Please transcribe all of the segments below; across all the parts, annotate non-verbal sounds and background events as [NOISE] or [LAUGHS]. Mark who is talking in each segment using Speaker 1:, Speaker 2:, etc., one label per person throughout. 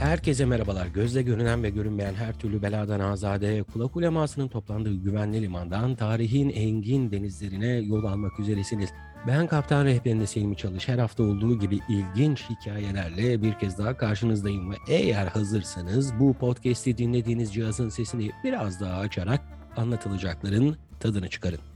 Speaker 1: Herkese merhabalar. Gözle görünen ve görünmeyen her türlü beladan azade, kulak ulemasının toplandığı güvenli limandan tarihin engin denizlerine yol almak üzeresiniz. Ben Kaptan Rehberiniz Hilmi Çalış. Her hafta olduğu gibi ilginç hikayelerle bir kez daha karşınızdayım ve eğer hazırsanız bu podcast'i dinlediğiniz cihazın sesini biraz daha açarak anlatılacakların tadını çıkarın.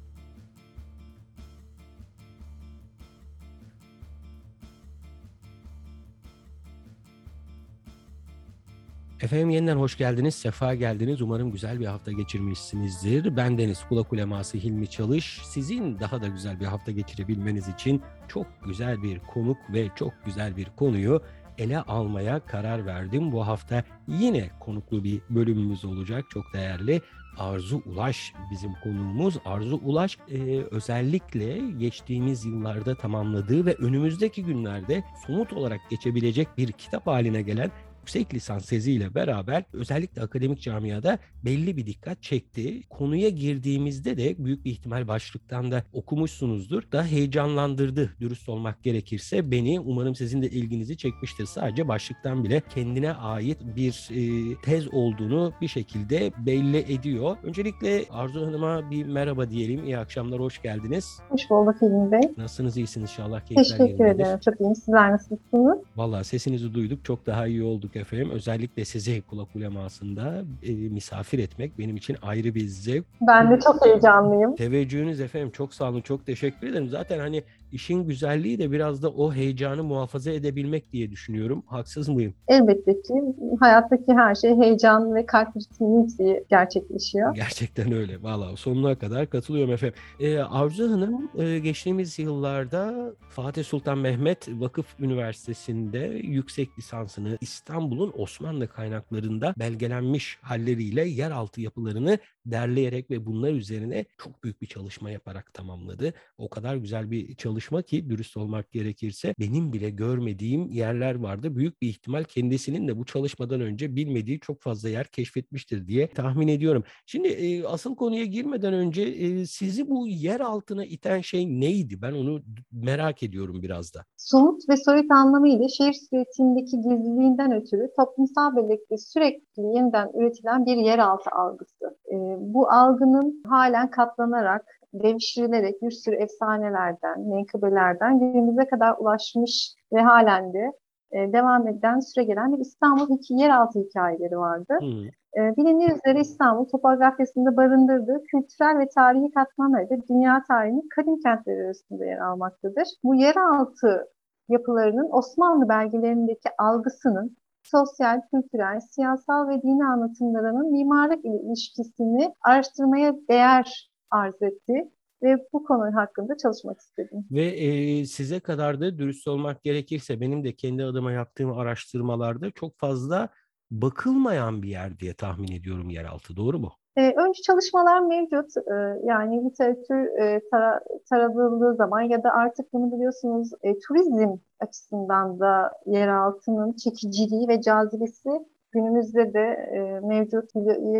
Speaker 1: Efendim yeniden hoş geldiniz, sefa geldiniz. Umarım güzel bir hafta geçirmişsinizdir. Ben Deniz Kulak Uleması Hilmi Çalış. Sizin daha da güzel bir hafta geçirebilmeniz için çok güzel bir konuk ve çok güzel bir konuyu ele almaya karar verdim. Bu hafta yine konuklu bir bölümümüz olacak. Çok değerli Arzu Ulaş bizim konuğumuz. Arzu Ulaş e, özellikle geçtiğimiz yıllarda tamamladığı ve önümüzdeki günlerde somut olarak geçebilecek bir kitap haline gelen yüksek lisans teziyle beraber özellikle akademik camiada belli bir dikkat çekti. Konuya girdiğimizde de büyük bir ihtimal başlıktan da okumuşsunuzdur. Da heyecanlandırdı dürüst olmak gerekirse beni. Umarım sizin de ilginizi çekmiştir. Sadece başlıktan bile kendine ait bir e, tez olduğunu bir şekilde belli ediyor. Öncelikle Arzu Hanım'a bir merhaba diyelim. İyi akşamlar, hoş geldiniz.
Speaker 2: Hoş bulduk İlmi Bey.
Speaker 1: Nasılsınız, iyisiniz inşallah? Keyifler
Speaker 2: Teşekkür ederim. Çok iyiyim. Sizler nasılsınız?
Speaker 1: Valla sesinizi duyduk. Çok daha iyi olduk efendim. Özellikle sizi kulak ulemasında e, misafir etmek benim için ayrı bir zevk.
Speaker 2: Ben de çok heyecanlıyım.
Speaker 1: Teveccühünüz efendim çok sağ olun. Çok teşekkür ederim. Zaten hani işin güzelliği de biraz da o heyecanı muhafaza edebilmek diye düşünüyorum. Haksız mıyım?
Speaker 2: Elbette ki hayattaki her şey heyecan ve kalp ritmiyle gerçekleşiyor.
Speaker 1: Gerçekten öyle. Valla sonuna kadar katılıyorum efendim. Ee, Arzu Hanım e, geçtiğimiz yıllarda Fatih Sultan Mehmet Vakıf Üniversitesi'nde yüksek lisansını İstanbul'un Osmanlı kaynaklarında belgelenmiş halleriyle yeraltı yapılarını derleyerek ve bunlar üzerine çok büyük bir çalışma yaparak tamamladı. O kadar güzel bir çalışma ki dürüst olmak gerekirse benim bile görmediğim yerler vardı. Büyük bir ihtimal kendisinin de bu çalışmadan önce bilmediği çok fazla yer keşfetmiştir diye tahmin ediyorum. Şimdi e, asıl konuya girmeden önce e, sizi bu yer altına iten şey neydi? Ben onu merak ediyorum biraz da.
Speaker 2: Somut ve soyut anlamıyla şehir süretindeki gizliliğinden ötürü toplumsal bellekte sürekli yeniden üretilen bir yeraltı algısı. Ee, bu algının halen katlanarak, devşirilerek bir sürü efsanelerden, menkıbelerden günümüze kadar ulaşmış ve halen de e, devam eden süre gelen bir İstanbul iki yeraltı hikayeleri vardı.
Speaker 1: Hmm.
Speaker 2: E, bilindiği üzere İstanbul topografyasında barındırdığı kültürel ve tarihi katmanlarıyla dünya tarihinin kadim kentleri arasında yer almaktadır. Bu yeraltı yapılarının Osmanlı belgelerindeki algısının sosyal, kültürel, siyasal ve dini anlatımlarının mimarlık ile ilişkisini araştırmaya değer arz etti ve bu konu hakkında çalışmak istedim.
Speaker 1: Ve e, size kadar da dürüst olmak gerekirse benim de kendi adıma yaptığım araştırmalarda çok fazla bakılmayan bir yer diye tahmin ediyorum yeraltı. Doğru mu?
Speaker 2: Ee, önce çalışmalar mevcut. Ee, yani literatür e, tara, taranıldığı zaman ya da artık bunu biliyorsunuz e, turizm açısından da yeraltının çekiciliği ve cazibesi günümüzde de e, mevcut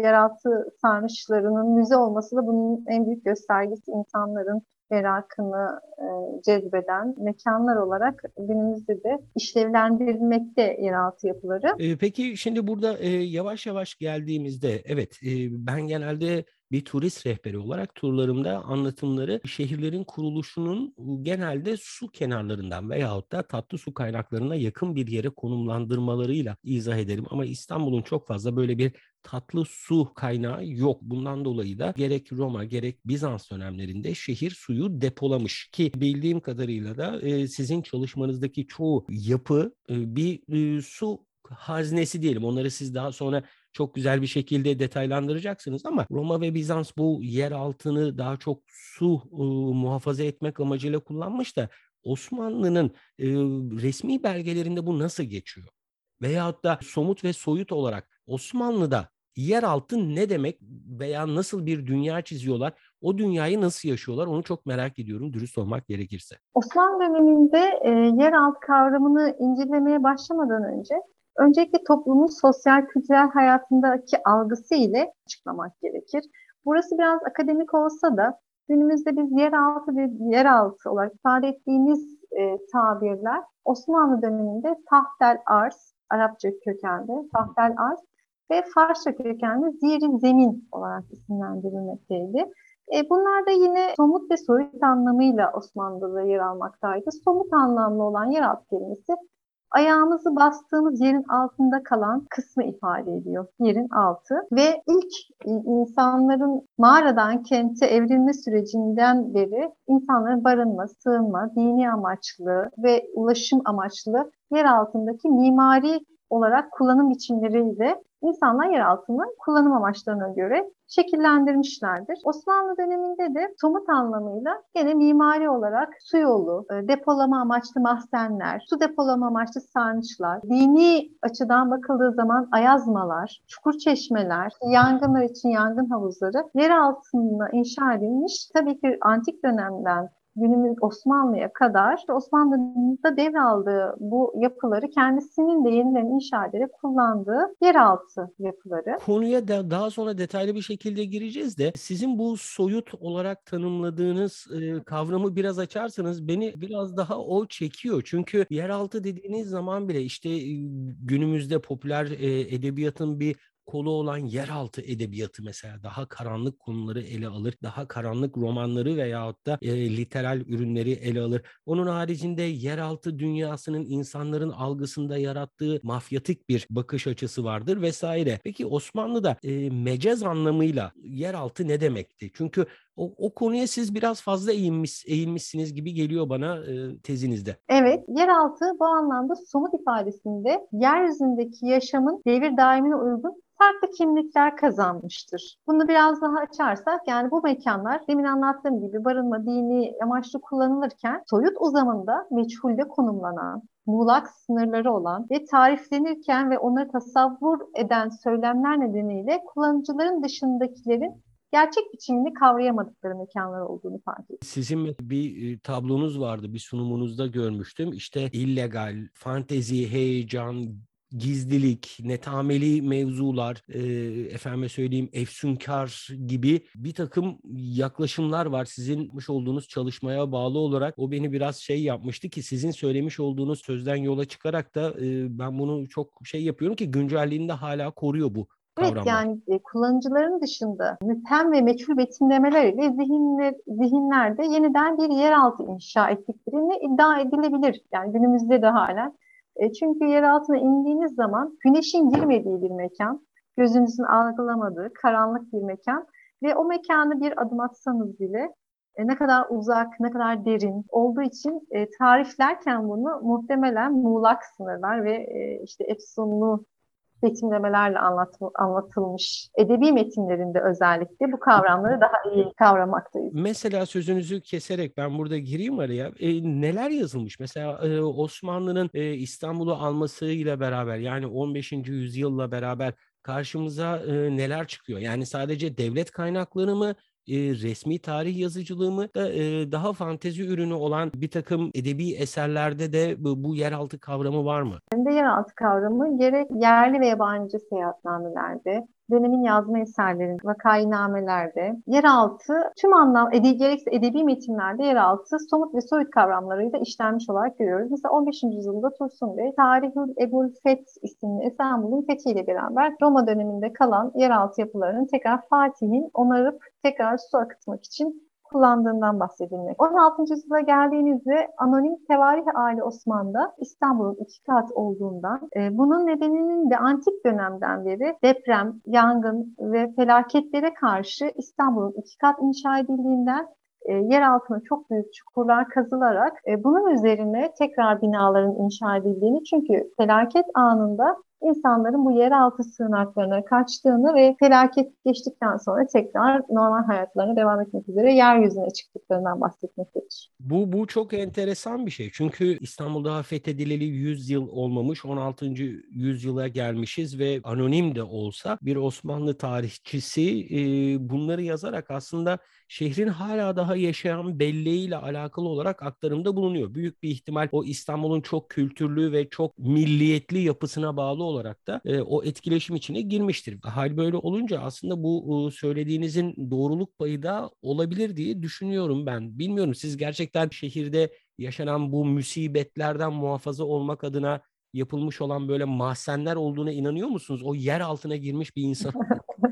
Speaker 2: yeraltı sarnıçlarının müze olması da bunun en büyük göstergesi insanların merakını e, cezbeden mekanlar olarak günümüzde de işlevlendirilmekte yeraltı yapıları.
Speaker 1: E, peki şimdi burada e, yavaş yavaş geldiğimizde evet e, ben genelde bir turist rehberi olarak turlarımda anlatımları şehirlerin kuruluşunun genelde su kenarlarından veyahut da tatlı su kaynaklarına yakın bir yere konumlandırmalarıyla izah ederim. Ama İstanbul'un çok fazla böyle bir tatlı su kaynağı yok. Bundan dolayı da gerek Roma gerek Bizans dönemlerinde şehir suyu depolamış ki bildiğim kadarıyla da e, sizin çalışmanızdaki çoğu yapı e, bir e, su haznesi diyelim. Onları siz daha sonra çok güzel bir şekilde detaylandıracaksınız ama Roma ve Bizans bu yer altını daha çok su e, muhafaza etmek amacıyla kullanmış da Osmanlı'nın e, resmi belgelerinde bu nasıl geçiyor? Veyahut da somut ve soyut olarak Osmanlı'da yeraltı ne demek veya nasıl bir dünya çiziyorlar? O dünyayı nasıl yaşıyorlar? Onu çok merak ediyorum dürüst olmak gerekirse.
Speaker 2: Osmanlı döneminde e, yeraltı kavramını incelemeye başlamadan önce öncelikle toplumun sosyal kültürel hayatındaki algısı ile açıklamak gerekir. Burası biraz akademik olsa da günümüzde biz yeraltı ve yeraltı olarak ifade ettiğimiz e, tabirler Osmanlı döneminde tahtel arz, Arapça kökenli tahtel arz ve Farsça kökenli ziri zemin olarak isimlendirilmekteydi. E, bunlar da yine somut ve soyut anlamıyla Osmanlı'da yer almaktaydı. Somut anlamlı olan yeraltı kelimesi ayağımızı bastığımız yerin altında kalan kısmı ifade ediyor. Yerin altı ve ilk insanların mağaradan kente evrilme sürecinden beri insanların barınma, sığınma, dini amaçlı ve ulaşım amaçlı yer altındaki mimari olarak kullanım biçimleriyle insanlar yer altını kullanım amaçlarına göre şekillendirmişlerdir. Osmanlı döneminde de somut anlamıyla gene mimari olarak su yolu, e, depolama amaçlı mahzenler, su depolama amaçlı sarnıçlar, dini açıdan bakıldığı zaman ayazmalar, çukur çeşmeler, yangınlar için yangın havuzları yer altında inşa edilmiş. Tabii ki antik dönemden günümüz Osmanlı'ya kadar Osmanlı'da devraldığı bu yapıları kendisinin de yeniden inşa ederek kullandığı yeraltı yapıları.
Speaker 1: Konuya da daha sonra detaylı bir şekilde gireceğiz de sizin bu soyut olarak tanımladığınız e, kavramı biraz açarsanız beni biraz daha o çekiyor. Çünkü yeraltı dediğiniz zaman bile işte günümüzde popüler e, edebiyatın bir kolu olan yeraltı edebiyatı mesela daha karanlık konuları ele alır, daha karanlık romanları veyahut da e, literal ürünleri ele alır. Onun haricinde yeraltı dünyasının insanların algısında yarattığı mafyatik bir bakış açısı vardır vesaire. Peki Osmanlı'da e, mecaz anlamıyla yeraltı ne demekti? Çünkü o, o konuya siz biraz fazla eğilmiş, eğilmişsiniz gibi geliyor bana e, tezinizde.
Speaker 2: Evet, yeraltı bu anlamda somut ifadesinde yeryüzündeki yaşamın devir daimine uygun farklı kimlikler kazanmıştır. Bunu biraz daha açarsak yani bu mekanlar demin anlattığım gibi barınma dini amaçlı kullanılırken soyut uzamında meçhulde konumlanan, muğlak sınırları olan ve tariflenirken ve onları tasavvur eden söylemler nedeniyle kullanıcıların dışındakilerin gerçek biçimini kavrayamadıkları mekanlar olduğunu fark ettim.
Speaker 1: Sizin bir tablonuz vardı, bir sunumunuzda görmüştüm. İşte illegal, fantezi, heyecan, gizlilik, netameli mevzular, e, efendime söyleyeyim efsunkar gibi bir takım yaklaşımlar var. Sizin yapmış olduğunuz çalışmaya bağlı olarak o beni biraz şey yapmıştı ki sizin söylemiş olduğunuz sözden yola çıkarak da e, ben bunu çok şey yapıyorum ki güncelliğini de hala koruyor bu
Speaker 2: Evet yani e, kullanıcıların dışında müphem ve meçhul betimlemeleriyle zihinler, zihinlerde yeniden bir yeraltı inşa ettiklerini iddia edilebilir. Yani günümüzde de hala e, çünkü yer altına indiğiniz zaman güneşin girmediği bir mekan, gözünüzün algılamadığı karanlık bir mekan ve o mekanı bir adım atsanız bile e, ne kadar uzak, ne kadar derin olduğu için e, tariflerken bunu muhtemelen muğlak sınırlar ve e, işte efsunlu betimlemelerle anlat, anlatılmış edebi metinlerinde özellikle bu kavramları daha iyi kavramaktayız.
Speaker 1: Mesela sözünüzü keserek ben burada gireyim araya. E, neler yazılmış? Mesela e, Osmanlı'nın e, İstanbul'u almasıyla beraber yani 15. yüzyılla beraber karşımıza e, neler çıkıyor? Yani sadece devlet kaynakları mı e, resmi tarih yazıcılığı mı da e, daha fantezi ürünü olan bir takım edebi eserlerde de bu, bu yeraltı kavramı var mı?
Speaker 2: Hem de yeraltı kavramı gerek yerli ve yabancı seyahatnamelerde dönemin yazma eserlerinde, vakainamelerde, yeraltı tüm anlam, ede, gerekse edebi metinlerde yeraltı somut ve soyut kavramlarıyla işlenmiş olarak görüyoruz. Mesela 15. yüzyılda Tursun Bey, Tarihül Ebul Feth isimli İstanbul'un fethiyle beraber Roma döneminde kalan yeraltı yapılarının tekrar Fatih'in onarıp tekrar su akıtmak için kullandığından bahsedilmek. 16. yüzyıla geldiğinizde anonim tevarih Ali Osman'da İstanbul'un iki kat olduğundan e, bunun nedeninin de antik dönemden beri deprem, yangın ve felaketlere karşı İstanbul'un iki kat inşa edildiğinden e, yer altına çok büyük çukurlar kazılarak e, bunun üzerine tekrar binaların inşa edildiğini çünkü felaket anında insanların bu yeraltı sığınaklarına kaçtığını ve felaket geçtikten sonra tekrar normal hayatlarına devam etmek üzere yeryüzüne çıktıklarından bahsetmektedir.
Speaker 1: Bu, bu çok enteresan bir şey. Çünkü İstanbul'da fethedileli 100 yıl olmamış, 16. yüzyıla gelmişiz ve anonim de olsa bir Osmanlı tarihçisi e, bunları yazarak aslında şehrin hala daha yaşayan belleğiyle alakalı olarak aktarımda bulunuyor. Büyük bir ihtimal o İstanbul'un çok kültürlü ve çok milliyetli yapısına bağlı olarak da e, o etkileşim içine girmiştir. Hal böyle olunca aslında bu e, söylediğinizin doğruluk payı da olabilir diye düşünüyorum ben. Bilmiyorum siz gerçekten şehirde yaşanan bu musibetlerden muhafaza olmak adına yapılmış olan böyle mahzenler olduğuna inanıyor musunuz? O yer altına girmiş bir [LAUGHS] insan.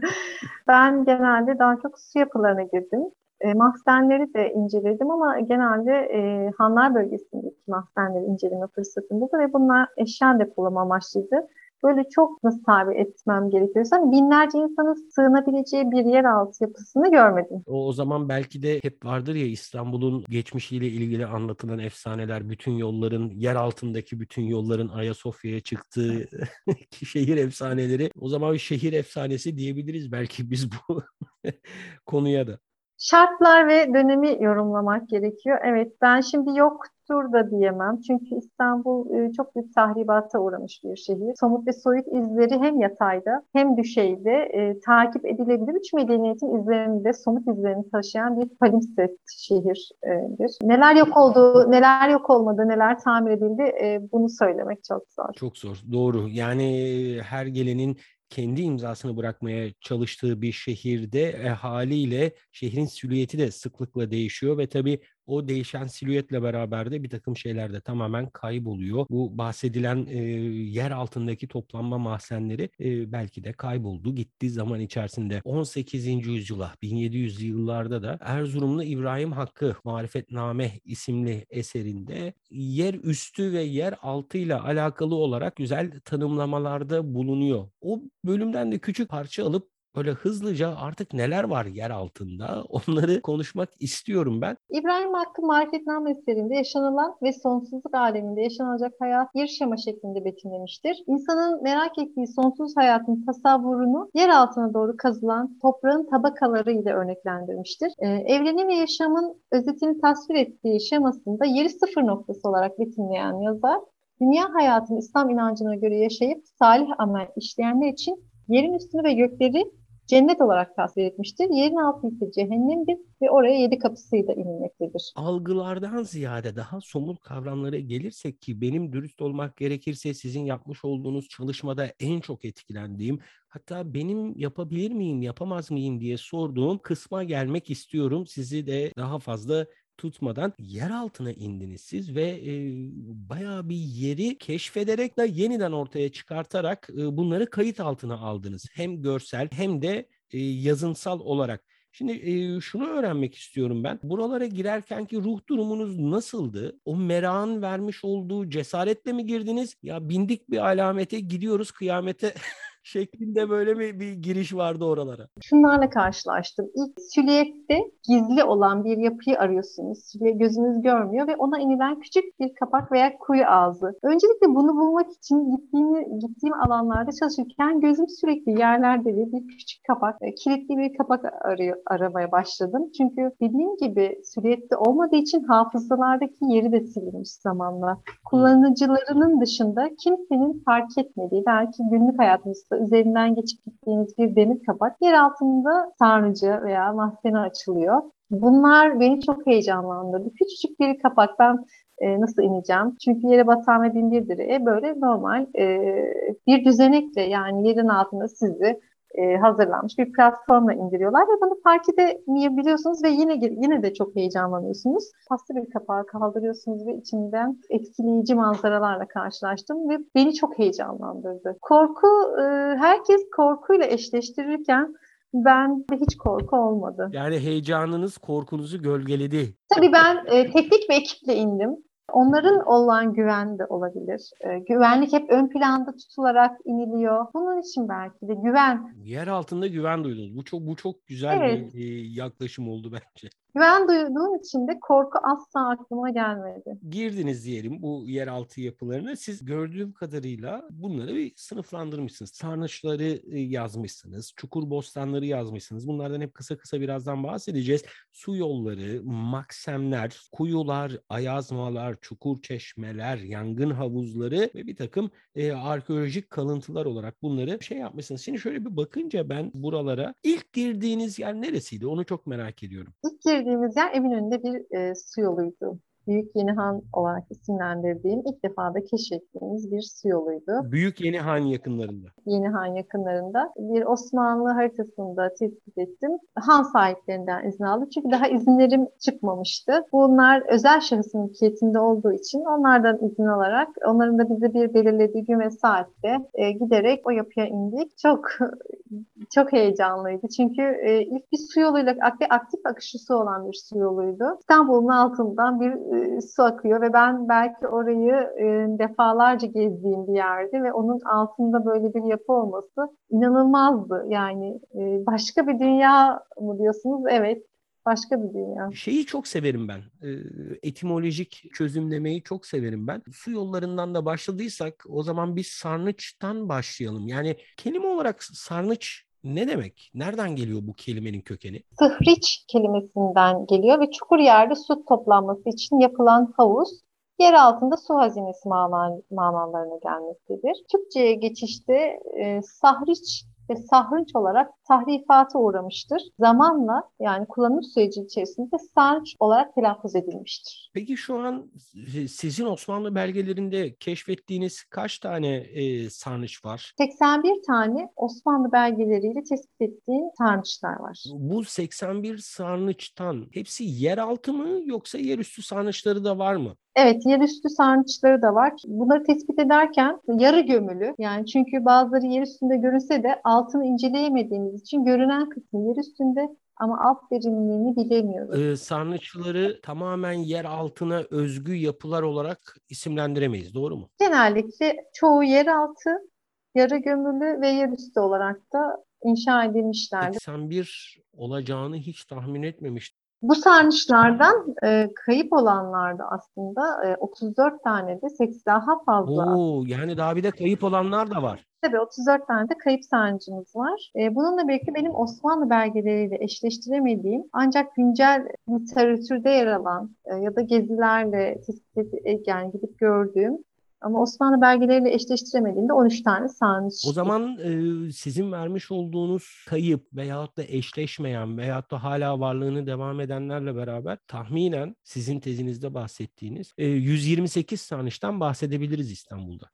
Speaker 1: [LAUGHS]
Speaker 2: ben genelde daha çok su yapılarına girdim. E, mahzenleri de inceledim ama genelde e, Hanlar bölgesindeki mahzenleri inceleme fırsatım buldu ve bunlar eşya depolama amaçlıydı böyle çok nasıl tabir etmem gerekiyorsa hani binlerce insanın sığınabileceği bir yeraltı yapısını görmedim.
Speaker 1: O, o zaman belki de hep vardır ya İstanbul'un geçmişiyle ilgili anlatılan efsaneler, bütün yolların, yer altındaki bütün yolların Ayasofya'ya çıktığı [LAUGHS] şehir efsaneleri. O zaman bir şehir efsanesi diyebiliriz belki biz bu [LAUGHS] konuya da.
Speaker 2: Şartlar ve dönemi yorumlamak gerekiyor. Evet ben şimdi yok yoktur da diyemem. Çünkü İstanbul e, çok büyük tahribata uğramış bir şehir. Somut ve soyut izleri hem yatayda hem düşeyde e, takip edilebilir. Üç medeniyetin izlerini de somut izlerini taşıyan bir palimpsest şehirdir. Neler yok oldu, neler yok olmadı, neler tamir edildi e, bunu söylemek çok zor.
Speaker 1: Çok zor. Doğru. Yani her gelenin kendi imzasını bırakmaya çalıştığı bir şehirde e, haliyle şehrin silüeti de sıklıkla değişiyor ve tabii o değişen silüetle beraber de bir takım şeyler de tamamen kayboluyor. Bu bahsedilen e, yer altındaki toplanma mahzenleri e, belki de kayboldu gitti zaman içerisinde. 18. yüzyıla 1700 yıllarda da Erzurumlu İbrahim Hakkı Marifetname isimli eserinde yer üstü ve yer altı ile alakalı olarak güzel tanımlamalarda bulunuyor. O bölümden de küçük parça alıp böyle hızlıca artık neler var yer altında [LAUGHS] onları konuşmak istiyorum ben.
Speaker 2: İbrahim Hakkı Marifetname eserinde yaşanılan ve sonsuzluk aleminde yaşanacak hayat bir şema şeklinde betimlemiştir. İnsanın merak ettiği sonsuz hayatın tasavvurunu yer altına doğru kazılan toprağın tabakaları ile örneklendirmiştir. Ee, evrenin ve yaşamın özetini tasvir ettiği şemasında yeri sıfır noktası olarak betimleyen yazar, dünya hayatını İslam inancına göre yaşayıp salih amel işleyenler için yerin üstünü ve gökleri cennet olarak tasvir etmiştir. Yerin altı ise cehennemdir ve oraya yedi kapısıyla inilmektedir.
Speaker 1: Algılardan ziyade daha somut kavramlara gelirsek ki benim dürüst olmak gerekirse sizin yapmış olduğunuz çalışmada en çok etkilendiğim hatta benim yapabilir miyim yapamaz mıyım diye sorduğum kısma gelmek istiyorum. Sizi de daha fazla tutmadan yer altına indiniz siz ve e, bayağı bir yeri keşfederek de yeniden ortaya çıkartarak e, bunları kayıt altına aldınız. Hem görsel hem de e, yazınsal olarak. Şimdi e, şunu öğrenmek istiyorum ben. Buralara girerkenki ruh durumunuz nasıldı? O merakın vermiş olduğu cesaretle mi girdiniz? Ya bindik bir alamete gidiyoruz kıyamete [LAUGHS] şeklinde böyle bir, bir giriş vardı oralara.
Speaker 2: Şunlarla karşılaştım. İlk silüette gizli olan bir yapıyı arıyorsunuz. Silüet gözünüz görmüyor ve ona inilen küçük bir kapak veya kuyu ağzı. Öncelikle bunu bulmak için gittiğim, gittiğim alanlarda çalışırken gözüm sürekli yerlerde ve bir küçük kapak, e, kilitli bir kapak arıyor, aramaya başladım. Çünkü dediğim gibi silüette olmadığı için hafızalardaki yeri de silinmiş zamanla. Kullanıcılarının dışında kimsenin fark etmediği, belki günlük hayatımızda yoksa üzerinden geçip gittiğiniz bir demir kapak yer altında sarnıcı veya mahzene açılıyor. Bunlar beni çok heyecanlandırdı. Küçücük bir kapak ben e, nasıl ineceğim? Çünkü yere batan ve binbir direğe böyle normal e, bir düzenekle yani yerin altında sizi e, hazırlanmış bir platformla indiriyorlar ve bunu fark edemeyebiliyorsunuz ve yine yine de çok heyecanlanıyorsunuz. Pasta bir kapağı kaldırıyorsunuz ve içinden etkileyici manzaralarla karşılaştım ve beni çok heyecanlandırdı. Korku, e, herkes korkuyla eşleştirirken ben de hiç korku olmadı.
Speaker 1: Yani heyecanınız korkunuzu gölgeledi.
Speaker 2: Tabii ben e, teknik bir ekiple indim. Onların olan güven de olabilir. E, güvenlik hep ön planda tutularak iniliyor. Bunun için belki de güven.
Speaker 1: Yer altında güven duydunuz. Bu çok bu çok güzel evet. bir e, yaklaşım oldu bence.
Speaker 2: Güven duyduğum için de korku asla aklıma gelmedi.
Speaker 1: Girdiniz diyelim bu yeraltı yapılarına. Siz gördüğüm kadarıyla bunları bir sınıflandırmışsınız. Sarnıçları e, yazmışsınız, çukur bostanları yazmışsınız. Bunlardan hep kısa kısa birazdan bahsedeceğiz. Su yolları, maksemler, kuyular, ayazmalar, çukur çeşmeler, yangın havuzları ve bir takım e, arkeolojik kalıntılar olarak bunları şey yapmışsınız. Şimdi şöyle bir bakınca ben buralara ilk girdiğiniz yer neresiydi? Onu çok merak ediyorum.
Speaker 2: İlk girdiğimiz yer Eminönü'nde bir e, su yoluydu. Büyük Yenihan olarak isimlendirdiğim ilk defa da keşfettiğimiz bir su yoluydu.
Speaker 1: Büyük Yenihan yakınlarında.
Speaker 2: Yenihan yakınlarında bir Osmanlı haritasında tespit ettim. Han sahiplerinden izin aldım. Çünkü daha izinlerim çıkmamıştı. Bunlar özel şahıs mülkiyetinde olduğu için onlardan izin alarak onların da bize bir belirlediği gün ve saatte e, giderek o yapıya indik. Çok çok heyecanlıydı. Çünkü e, ilk bir su yoluyla aktif, aktif akışı su olan bir su yoluydu. İstanbul'un altından bir e, su akıyor ve ben belki orayı e, defalarca gezdiğim bir yerdi ve onun altında böyle bir yapı olması inanılmazdı. Yani e, başka bir dünya mı diyorsunuz? Evet başka bir dünya.
Speaker 1: Şeyi çok severim ben. Etimolojik çözümlemeyi çok severim ben. Su yollarından da başladıysak o zaman biz sarnıçtan başlayalım. Yani kelime olarak sarnıç ne demek? Nereden geliyor bu kelimenin kökeni?
Speaker 2: Sıhriç kelimesinden geliyor ve çukur yerde su toplanması için yapılan havuz yer altında su hazinesi manalarına gelmektedir. Türkçe'ye geçişte e, sahriç ve sahrınç olarak tahrifata uğramıştır. Zamanla yani kullanım süreci içerisinde sarnıç olarak telaffuz edilmiştir.
Speaker 1: Peki şu an sizin Osmanlı belgelerinde keşfettiğiniz kaç tane e, sarnıç var?
Speaker 2: 81 tane Osmanlı belgeleriyle tespit ettiğim sarnıçlar var.
Speaker 1: Bu 81 sarnıçtan hepsi yeraltı mı yoksa yerüstü sarnıçları da var mı?
Speaker 2: Evet, yerüstü sarnıçları da var. Bunları tespit ederken yarı gömülü, yani çünkü bazıları yer üstünde görünse de altını inceleyemediğimiz için görünen kısmı yer üstünde ama alt derinliğini bilemiyoruz.
Speaker 1: Ee, sarnıçları tamamen yer altına özgü yapılar olarak isimlendiremeyiz, doğru mu?
Speaker 2: Genellikle çoğu yer altı, yarı gömülü ve yer üstü olarak da inşa edilmişlerdir.
Speaker 1: 81 olacağını hiç tahmin etmemiştim.
Speaker 2: Bu sarnıçlardan e, kayıp olanlarda aslında e, 34 tane de 8 daha fazla.
Speaker 1: Oo, yani daha bir de kayıp olanlar da var.
Speaker 2: Tabii 34 tane de kayıp sarnıcımız var. E, bununla birlikte benim Osmanlı belgeleriyle eşleştiremediğim ancak güncel literatürde yer alan e, ya da gezilerle tespit yani gidip gördüğüm ama Osmanlı belgeleriyle eşleştiremediğimde 13 tane sarnıç.
Speaker 1: O zaman e, sizin vermiş olduğunuz kayıp veyahut da eşleşmeyen veyahut da hala varlığını devam edenlerle beraber tahminen sizin tezinizde bahsettiğiniz e, 128 sarnıçtan bahsedebiliriz İstanbul'da.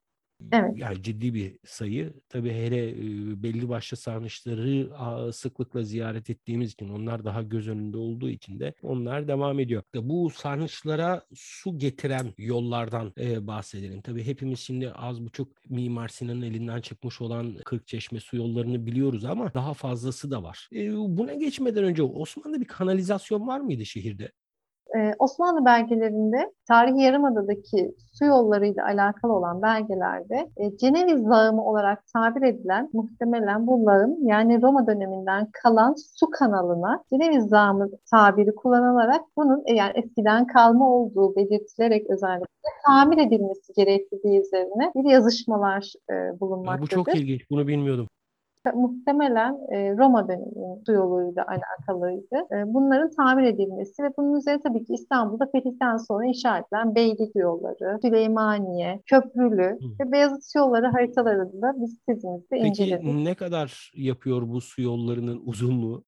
Speaker 2: Evet.
Speaker 1: Yani ciddi bir sayı. Tabii hele belli başlı sarnıçları sıklıkla ziyaret ettiğimiz için onlar daha göz önünde olduğu için de onlar devam ediyor. Bu sarnıçlara su getiren yollardan bahsedelim. Tabii hepimiz şimdi az buçuk Mimar Sinan'ın elinden çıkmış olan Kırkçeşme su yollarını biliyoruz ama daha fazlası da var. Buna geçmeden önce Osmanlı'da bir kanalizasyon var mıydı şehirde?
Speaker 2: Ee, Osmanlı belgelerinde tarihi yarımadadaki su yollarıyla alakalı olan belgelerde e, Ceneviz lağımı olarak tabir edilen muhtemelen bu lağım yani Roma döneminden kalan su kanalına Ceneviz lağımı tabiri kullanılarak bunun e, yani eskiden kalma olduğu belirtilerek özellikle tamir edilmesi gerektiği üzerine bir yazışmalar e, bulunmaktadır.
Speaker 1: Ya bu çok ilginç. Bunu bilmiyordum
Speaker 2: muhtemelen e, Roma döneminin su yoluyla alakalıydı. E, bunların tamir edilmesi ve bunun üzerine tabii ki İstanbul'da fetihten sonra inşa edilen Beylik yolları, Süleymaniye, Köprülü Hı. ve Beyazıt yolları haritalarında biz tezimizde inceledik.
Speaker 1: Peki ne kadar yapıyor bu su yollarının uzunluğu?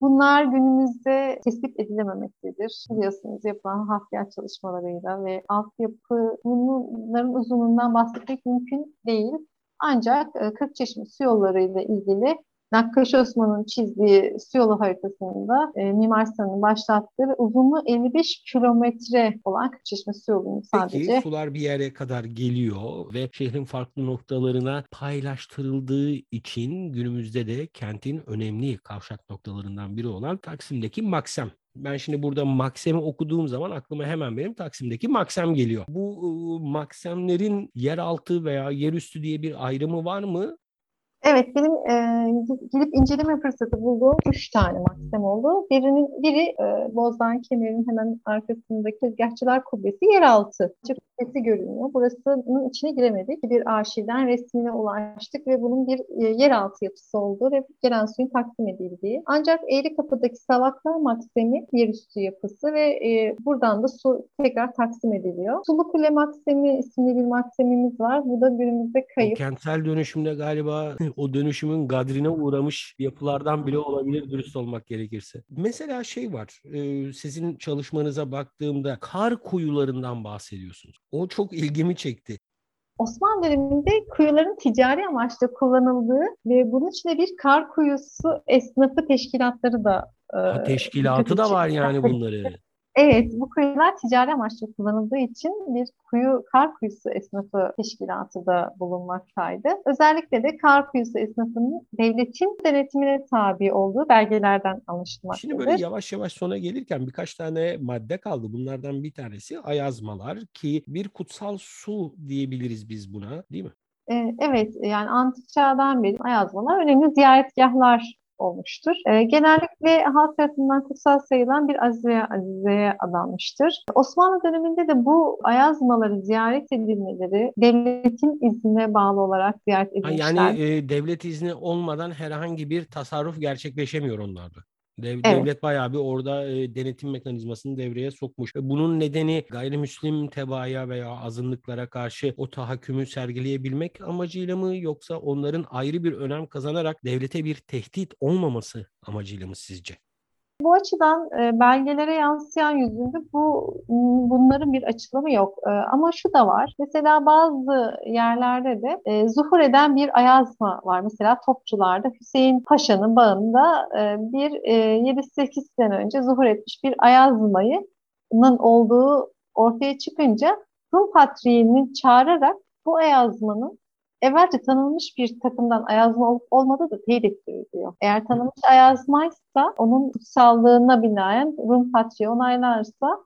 Speaker 2: Bunlar günümüzde tespit edilememektedir. Biliyorsunuz yapılan hafriyat çalışmalarıyla ve altyapı bunların uzunluğundan bahsetmek mümkün değil. Ancak e, Kırkçeşme su yolları ile ilgili Nakkaş Osman'ın çizdiği su yolu haritasında e, Mimar Sinan'ın başlattığı ve uzunluğu 55 kilometre olan Kırkçeşme su yolunu sadece.
Speaker 1: Peki sular bir yere kadar geliyor ve şehrin farklı noktalarına paylaştırıldığı için günümüzde de kentin önemli kavşak noktalarından biri olan Taksim'deki Maksem ben şimdi burada Maksem'i okuduğum zaman aklıma hemen benim Taksim'deki Maksem geliyor. Bu Maksemlerin yeraltı veya yerüstü diye bir ayrımı var mı?
Speaker 2: Evet, benim e, gidip inceleme fırsatı bulduğum üç tane mahkem oldu. Birinin biri e, Bozdan Kemer'in hemen arkasındaki Tezgahçılar Kubbesi yeraltı. Kubbesi görünüyor. Burasının içine giremedik. Bir arşivden resmine ulaştık ve bunun bir e, yeraltı yapısı olduğu ve gelen suyun takdim edildiği. Ancak Eğri Kapı'daki Savaklar Maksemi yerüstü yapısı ve e, buradan da su tekrar taksim ediliyor. Sulu Kule Maksemi isimli bir maksemimiz var. Bu da günümüzde kayıp.
Speaker 1: O kentsel dönüşümde galiba O dönüşümün gadrine uğramış yapılardan bile olabilir dürüst olmak gerekirse. Mesela şey var, e, sizin çalışmanıza baktığımda kar kuyularından bahsediyorsunuz. O çok ilgimi çekti.
Speaker 2: Osmanlı döneminde kuyuların ticari amaçla kullanıldığı ve bunun içinde bir kar kuyusu esnafı teşkilatları da
Speaker 1: ha, teşkilatı da var yani bunları.
Speaker 2: Evet, bu kuyular ticari amaçlı kullanıldığı için bir kuyu, kar kuyusu esnafı teşkilatı da bulunmaktaydı. Özellikle de kar kuyusu esnafının devletin denetimine tabi olduğu belgelerden anlaşılmaktadır.
Speaker 1: Şimdi böyle yavaş yavaş sona gelirken birkaç tane madde kaldı. Bunlardan bir tanesi ayazmalar ki bir kutsal su diyebiliriz biz buna değil mi?
Speaker 2: Evet, yani antik çağdan beri ayazmalar önemli ziyaretgahlar olmuştur. E, genellikle halk tarafından kutsal sayılan bir azizeye, azizeye adanmıştır. Osmanlı döneminde de bu ayazmaları ziyaret edilmeleri devletin iznine bağlı olarak ziyaret edilmişler.
Speaker 1: Yani e, devlet izni olmadan herhangi bir tasarruf gerçekleşemiyor onlarda. Dev, evet. Devlet bayağı bir orada e, denetim mekanizmasını devreye sokmuş. Ve bunun nedeni gayrimüslim tebaaya veya azınlıklara karşı o tahakkümü sergileyebilmek amacıyla mı yoksa onların ayrı bir önem kazanarak devlete bir tehdit olmaması amacıyla mı sizce?
Speaker 2: Bu açıdan e, belgelere yansıyan yüzünde bu bunların bir açılımı yok. E, ama şu da var. Mesela bazı yerlerde de e, zuhur eden bir ayazma var. Mesela Topçular'da Hüseyin Paşa'nın bağında e, bir e, 7-8 sene önce zuhur etmiş bir ayazmayının olduğu ortaya çıkınca Rum Patriğini çağırarak bu ayazmanın evvelce tanınmış bir takımdan ayazma olup olmadığı da teyit ettiriliyor. Eğer tanınmış ayazmaysa onun kutsallığına binaen Rum Patriği onaylarsa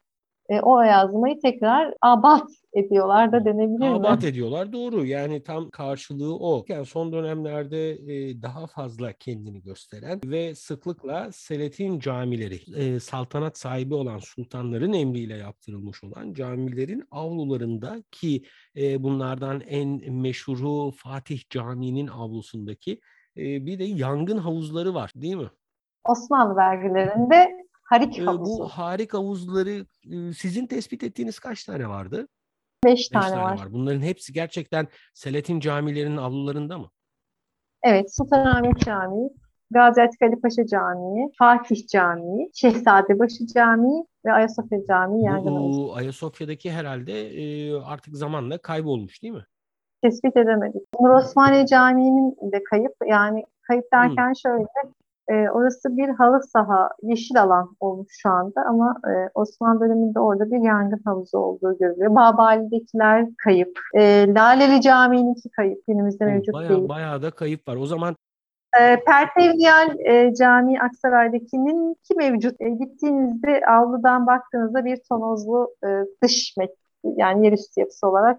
Speaker 2: e, o yazmayı tekrar abat ediyorlar da denebilir
Speaker 1: mi? Abat ediyorlar doğru yani tam karşılığı o. Yani son dönemlerde e, daha fazla kendini gösteren ve sıklıkla Seletin camileri e, saltanat sahibi olan sultanların emriyle yaptırılmış olan camilerin avlularında ki e, bunlardan en meşhuru Fatih Camii'nin avlusundaki e, bir de yangın havuzları var değil mi?
Speaker 2: Osmanlı vergilerinde Harik
Speaker 1: e, havuzu. Bu harik havuzları sizin tespit ettiğiniz kaç tane vardı?
Speaker 2: Beş, Beş tane, tane var. var.
Speaker 1: Bunların hepsi gerçekten Selatin camilerinin avlularında mı?
Speaker 2: Evet, Sultanahmet Camii, Gaziantep Ali Paşa Camii, Fatih Camii, Şehzadebaşı Camii ve Ayasofya Camii
Speaker 1: yangın Bu Ayasofya'daki herhalde artık zamanla kaybolmuş değil mi?
Speaker 2: Tespit edemedik. Nur Osmaniye Camii'nin de kayıp. Yani kayıp derken hmm. şöyle e, orası bir halı saha, yeşil alan olmuş şu anda ama e, Osmanlı döneminde orada bir yangın havuzu olduğu görülüyor. Babali'dekiler kayıp. E, Laleli Camii'ninki kayıp. Günümüzde mevcut
Speaker 1: bayağı,
Speaker 2: değil.
Speaker 1: Bayağı da kayıp var. O zaman
Speaker 2: e, Pertevniyal e, Camii Aksaray'dakinin ki mevcut. E, gittiğinizde avludan baktığınızda bir tonozlu e, dış yani yerüstü yapısı olarak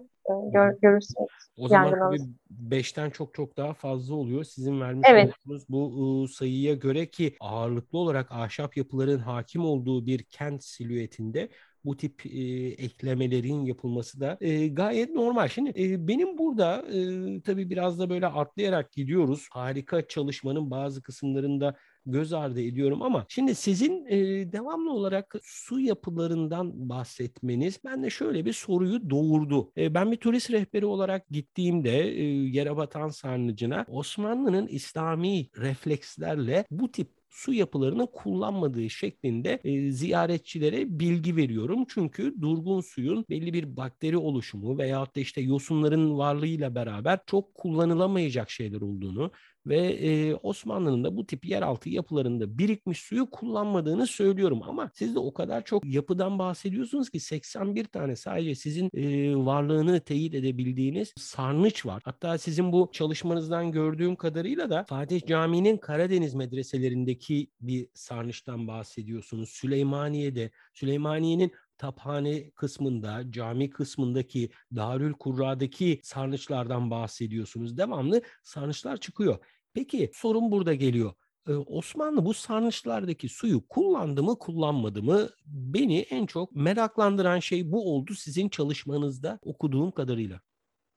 Speaker 2: gör, görürsünüz.
Speaker 1: O zaman beşten çok çok daha fazla oluyor. Sizin vermiş evet. olduğunuz bu sayıya göre ki ağırlıklı olarak ahşap yapıların hakim olduğu bir kent silüetinde bu tip e, eklemelerin yapılması da e, gayet normal. Şimdi e, benim burada e, tabii biraz da böyle atlayarak gidiyoruz. Harika çalışmanın bazı kısımlarında göz ardı ediyorum ama şimdi sizin e, devamlı olarak su yapılarından bahsetmeniz bende şöyle bir soruyu doğurdu. E, ben bir turist rehberi olarak gittiğimde e, Yerebatan Sarnıcı'na Osmanlı'nın İslami reflekslerle bu tip su yapılarını kullanmadığı şeklinde e, ziyaretçilere bilgi veriyorum. Çünkü durgun suyun belli bir bakteri oluşumu veyahut da işte yosunların varlığıyla beraber çok kullanılamayacak şeyler olduğunu ve e, Osmanlı'nın da bu tip yeraltı yapılarında birikmiş suyu kullanmadığını söylüyorum ama siz de o kadar çok yapıdan bahsediyorsunuz ki 81 tane sadece sizin e, varlığını teyit edebildiğiniz sarnıç var. Hatta sizin bu çalışmanızdan gördüğüm kadarıyla da Fatih Camii'nin Karadeniz medreselerindeki bir sarnıçtan bahsediyorsunuz. Süleymaniye'de, Süleymaniye'nin taphane kısmında, cami kısmındaki Darül Kurra'daki sarnıçlardan bahsediyorsunuz. Devamlı sarnıçlar çıkıyor. Peki sorun burada geliyor. Ee, Osmanlı bu sarnıçlardaki suyu kullandı mı kullanmadı mı? Beni en çok meraklandıran şey bu oldu sizin çalışmanızda okuduğum kadarıyla.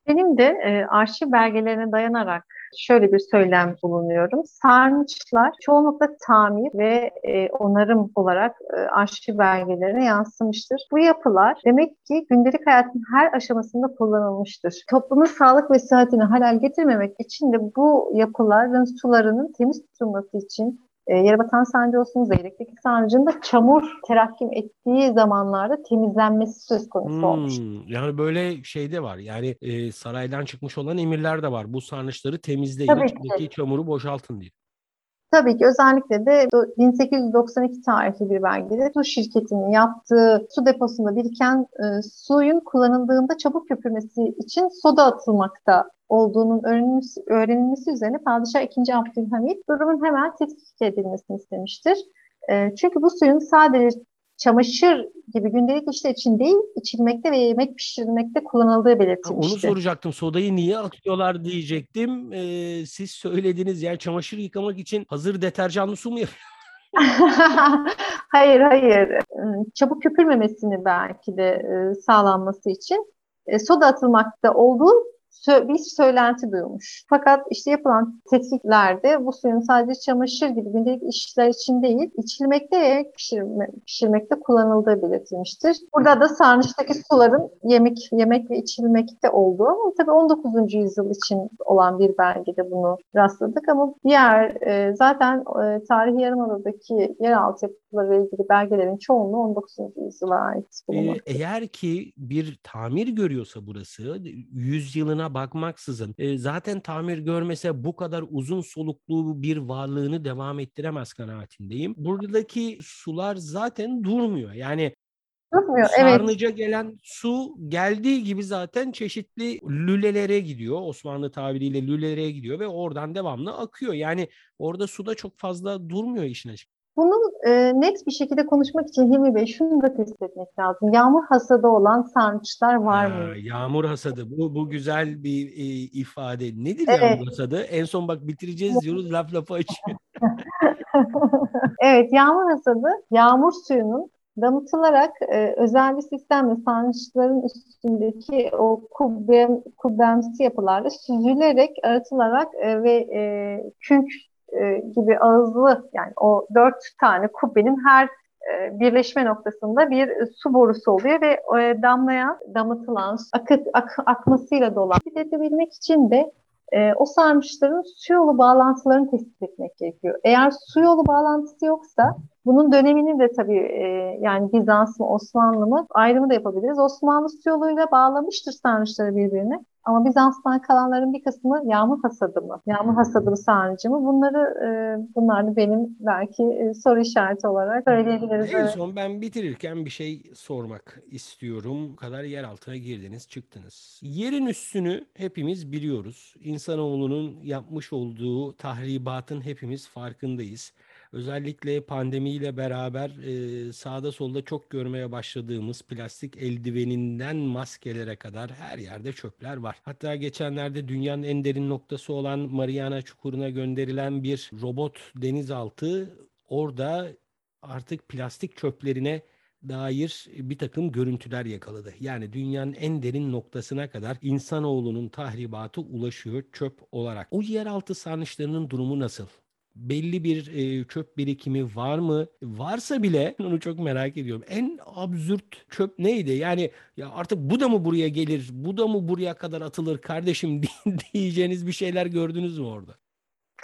Speaker 2: Benim de e, arşiv belgelerine dayanarak şöyle bir söylem bulunuyorum. Sarnıçlar çoğunlukla tamir ve e, onarım olarak e, arşiv belgelerine yansımıştır. Bu yapılar demek ki gündelik hayatın her aşamasında kullanılmıştır. Toplumun sağlık ve sıhhatini halal getirmemek için de bu yapıların sularının temiz tutulması için e, Yerebatan Sancı olsun, Zeyrek'teki sancının da çamur terakkim ettiği zamanlarda temizlenmesi söz konusu hmm, olmuş.
Speaker 1: Yani böyle şey de var. Yani e, saraydan çıkmış olan emirler de var. Bu sarnıçları temizleyin, içindeki çamuru boşaltın diye.
Speaker 2: Tabii ki özellikle de 1892 tarihli bir belgede su şirketinin yaptığı su deposunda biriken e, suyun kullanıldığında çabuk köpürmesi için soda atılmakta olduğunun öğrenilmesi, öğrenilmesi üzerine Padişah 2. Abdülhamit durumun hemen tetkik edilmesini istemiştir. E, çünkü bu suyun sadece çamaşır gibi gündelik işler için değil, içilmekte ve yemek pişirilmekte kullanıldığı belirtilmişti.
Speaker 1: Onu soracaktım. Sodayı niye atıyorlar diyecektim. Ee, siz söylediniz yani çamaşır yıkamak için hazır deterjanlı su mu yapıyor? [LAUGHS]
Speaker 2: hayır hayır. Çabuk köpürmemesini belki de e, sağlanması için e, soda atılmakta olduğu bir söylenti duyulmuş. Fakat işte yapılan tetkiklerde bu suyun sadece çamaşır gibi gündelik işler için değil, içilmekte ve pişirme, pişirmekte kullanıldığı belirtilmiştir. Burada da sarnıçtaki suların yemek yemek ve içilmekte olduğu ama tabii 19. yüzyıl için olan bir belgede bunu rastladık ama diğer e, zaten e, tarihi yarımadadaki yeraltı yapılarıyla ilgili belgelerin çoğunluğu 19. yüzyıla ait.
Speaker 1: Ee, eğer ki bir tamir görüyorsa burası yüzyılına bakmaksızın e, zaten tamir görmese bu kadar uzun soluklu bir varlığını devam ettiremez kanaatindeyim. Buradaki sular zaten durmuyor. Yani
Speaker 2: Durmuyor,
Speaker 1: Sarnıca evet. gelen su geldiği gibi zaten çeşitli lülelere gidiyor. Osmanlı tabiriyle lülelere gidiyor ve oradan devamlı akıyor. Yani orada suda çok fazla durmuyor işin açıkçası.
Speaker 2: Bunu e, net bir şekilde konuşmak için Hilmi Bey şunu da tespit etmek lazım. Yağmur hasadı olan sarnıçlar var mı?
Speaker 1: Yağmur hasadı. Bu bu güzel bir e, ifade. Nedir evet. yağmur hasadı? En son bak bitireceğiz diyoruz laf lafa açıyor. [LAUGHS] [LAUGHS]
Speaker 2: evet yağmur hasadı yağmur suyunun damıtılarak e, özel bir sistemle sarnıçların üstündeki o kubbem, kubbemsi yapılarla süzülerek, arıtılarak e, ve e, künk e, gibi ağızlı yani o dört tane kubbenin her e, birleşme noktasında bir su borusu oluyor ve e, damlayan, damıtılan, akıt, ak, akmasıyla dolan. Edebilmek için de e, o sarmışların su yolu bağlantılarını tespit etmek gerekiyor. Eğer su yolu bağlantısı yoksa bunun dönemini de tabii e, yani Bizans mı Osmanlı mı ayrımı da yapabiliriz. Osmanlı su yoluyla bağlamıştır sarnıçları birbirine. Ama Bizans'tan kalanların bir kısmı yağmur hasadı mı? Yağmur hasadı mı sarnıcı mı? Bunları e, bunlar da benim belki e, soru işareti olarak söyleyebiliriz.
Speaker 1: En son ben bitirirken bir şey sormak istiyorum. Bu kadar yer altına girdiniz, çıktınız. Yerin üstünü hepimiz biliyoruz. İnsanoğlunun yapmış olduğu tahribatın hepimiz farkındayız. Özellikle pandemiyle beraber e, sağda solda çok görmeye başladığımız plastik eldiveninden maskelere kadar her yerde çöpler var. Hatta geçenlerde dünyanın en derin noktası olan Mariana Çukuru'na gönderilen bir robot denizaltı orada artık plastik çöplerine dair bir takım görüntüler yakaladı. Yani dünyanın en derin noktasına kadar insanoğlunun tahribatı ulaşıyor çöp olarak. O yeraltı sarnıçlarının durumu nasıl? Belli bir e, çöp birikimi var mı? Varsa bile [LAUGHS] onu çok merak ediyorum. En absürt çöp neydi? Yani ya artık bu da mı buraya gelir? Bu da mı buraya kadar atılır kardeşim [LAUGHS] diyeceğiniz bir şeyler gördünüz mü orada?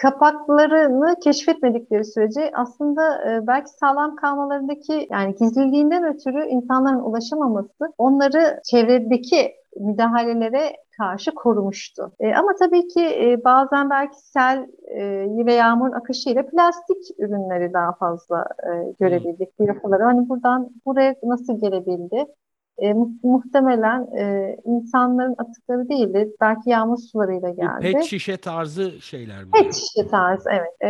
Speaker 2: kapaklarını keşfetmedikleri sürece aslında e, belki sağlam kalmalarındaki yani gizliliğinden ötürü insanların ulaşamaması onları çevredeki müdahalelere karşı korumuştu. E, ama tabii ki e, bazen belki sel e, ve yağmurun akışıyla plastik ürünleri daha fazla e, görebildik bu yapıları. Hani buradan buraya nasıl gelebildi? E, muhtemelen e, insanların atıkları değildi. Belki yağmur sularıyla geldi.
Speaker 1: Pet şişe tarzı şeyler mi?
Speaker 2: Pet şişe tarzı evet. E,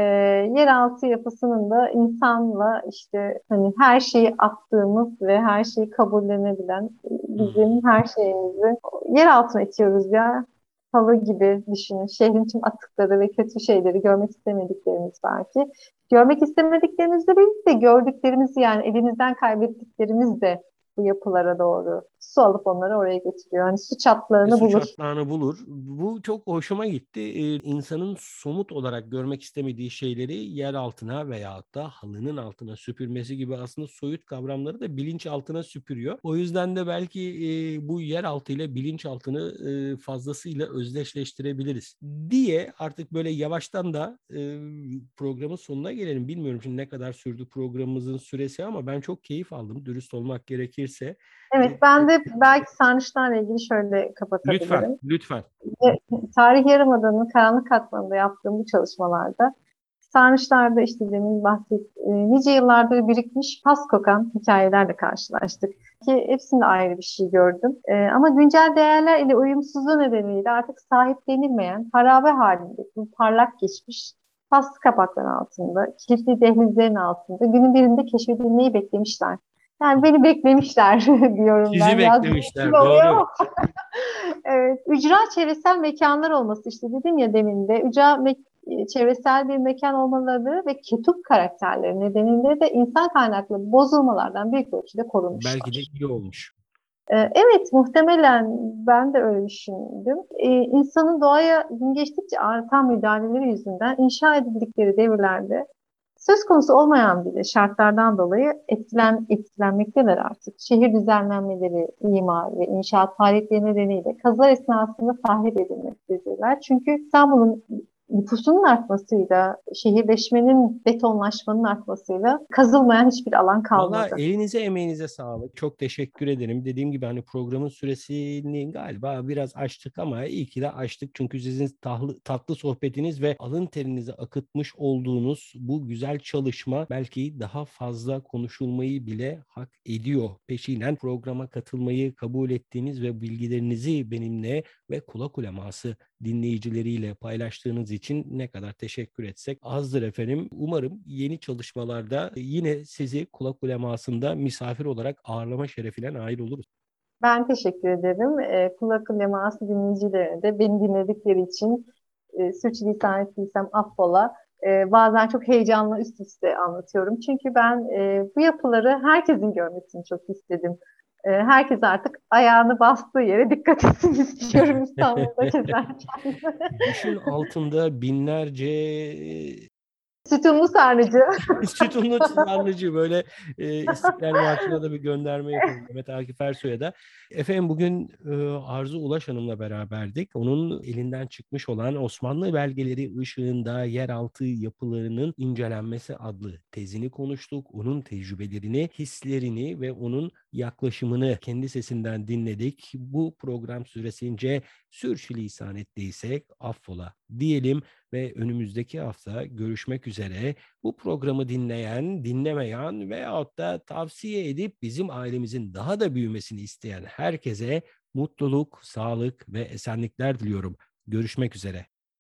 Speaker 2: yeraltı yapısının da insanla işte hani her şeyi attığımız ve her şeyi kabullenebilen bizim hmm. her şeyimizi yer altına itiyoruz ya halı gibi düşünün. Şehrin tüm atıkları ve kötü şeyleri görmek istemediklerimiz belki. Görmek istemediklerimizle birlikte gördüklerimizi yani elimizden kaybettiklerimiz de bu yapılara doğru su alıp onları oraya getiriyor. Hani su çatlağını
Speaker 1: su
Speaker 2: bulur.
Speaker 1: çatlağını bulur. Bu çok hoşuma gitti. Ee, insanın somut olarak görmek istemediği şeyleri yer altına veya da halının altına süpürmesi gibi aslında soyut kavramları da bilinç altına süpürüyor. O yüzden de belki e, bu yer altı ile bilinç altını e, fazlasıyla özdeşleştirebiliriz diye artık böyle yavaştan da e, programın sonuna gelelim. Bilmiyorum şimdi ne kadar sürdü programımızın süresi ama ben çok keyif aldım dürüst olmak gerekirse.
Speaker 2: Evet ben de belki sarnıçlarla ilgili şöyle kapatabilirim.
Speaker 1: Lütfen, lütfen.
Speaker 2: Tarih Yarımada'nın karanlık katmanında yaptığım bu çalışmalarda sarnıçlarda işte demin bahsettiğim nice yıllardır birikmiş pas kokan hikayelerle karşılaştık. Ki hepsinde ayrı bir şey gördüm. Ee, ama güncel değerler ile uyumsuzluğu nedeniyle artık sahiplenilmeyen harabe halinde bu parlak geçmiş pas kapakların altında, kilitli dehlizlerin altında günün birinde keşfedilmeyi beklemişler. Yani beni beklemişler [LAUGHS] diyorum
Speaker 1: Sizi
Speaker 2: ben.
Speaker 1: beklemişler doğru. [LAUGHS]
Speaker 2: evet, ücra çevresel mekanlar olması işte dedim ya demin de ücra me- çevresel bir mekan olmaları ve ketup karakterleri nedeniyle de insan kaynaklı bozulmalardan büyük ölçüde korunmuşlar.
Speaker 1: Belki de iyi olmuş.
Speaker 2: Ee, Evet, muhtemelen ben de öyle düşündüm. Ee, insanın doğaya gün geçtikçe artan müdahaleleri yüzünden inşa edildikleri devirlerde söz konusu olmayan bile şartlardan dolayı etkilen, etkilenmekteler artık. Şehir düzenlenmeleri, imar ve inşaat faaliyetleri nedeniyle kazılar esnasında tahrip edilmektedirler. Çünkü İstanbul'un nüfusunun artmasıyla, şehirleşmenin, betonlaşmanın artmasıyla kazılmayan hiçbir alan kalmadı.
Speaker 1: Valla elinize emeğinize sağlık. Çok teşekkür ederim. Dediğim gibi hani programın süresini galiba biraz açtık ama iyi ki de açtık. Çünkü sizin tahlı, tatlı sohbetiniz ve alın terinizi akıtmış olduğunuz bu güzel çalışma belki daha fazla konuşulmayı bile hak ediyor. Peşinen programa katılmayı kabul ettiğiniz ve bilgilerinizi benimle ve kulak uleması dinleyicileriyle paylaştığınız için ne kadar teşekkür etsek azdır efendim. Umarım yeni çalışmalarda yine sizi kulak ulemasında misafir olarak ağırlama şerefine nail oluruz.
Speaker 2: Ben teşekkür ederim. E, kulak leması dinleyicilerine de beni dinledikleri için e, sürçülisan ettiysem affola. E, bazen çok heyecanla üst üste anlatıyorum. Çünkü ben e, bu yapıları herkesin görmesini çok istedim. E, herkes artık ayağını bastığı yere dikkat etsin [LAUGHS] istiyorum İstanbul'da [LAUGHS] gezerken.
Speaker 1: Düşün altında binlerce
Speaker 2: Sütunlu sarnıcı. [LAUGHS]
Speaker 1: sütunlu sarnıcı böyle e, İstiklal Marşı'na da bir gönderme yapalım Mehmet Akif Ersoy'a da. Efendim bugün e, Arzu Ulaş Hanım'la beraberdik. Onun elinden çıkmış olan Osmanlı belgeleri ışığında yeraltı yapılarının incelenmesi adlı tezini konuştuk. Onun tecrübelerini, hislerini ve onun yaklaşımını kendi sesinden dinledik. Bu program süresince sürçülisan ettiysek affola diyelim ve önümüzdeki hafta görüşmek üzere. Bu programı dinleyen, dinlemeyen veyahut da tavsiye edip bizim ailemizin daha da büyümesini isteyen herkese mutluluk, sağlık ve esenlikler diliyorum. Görüşmek üzere.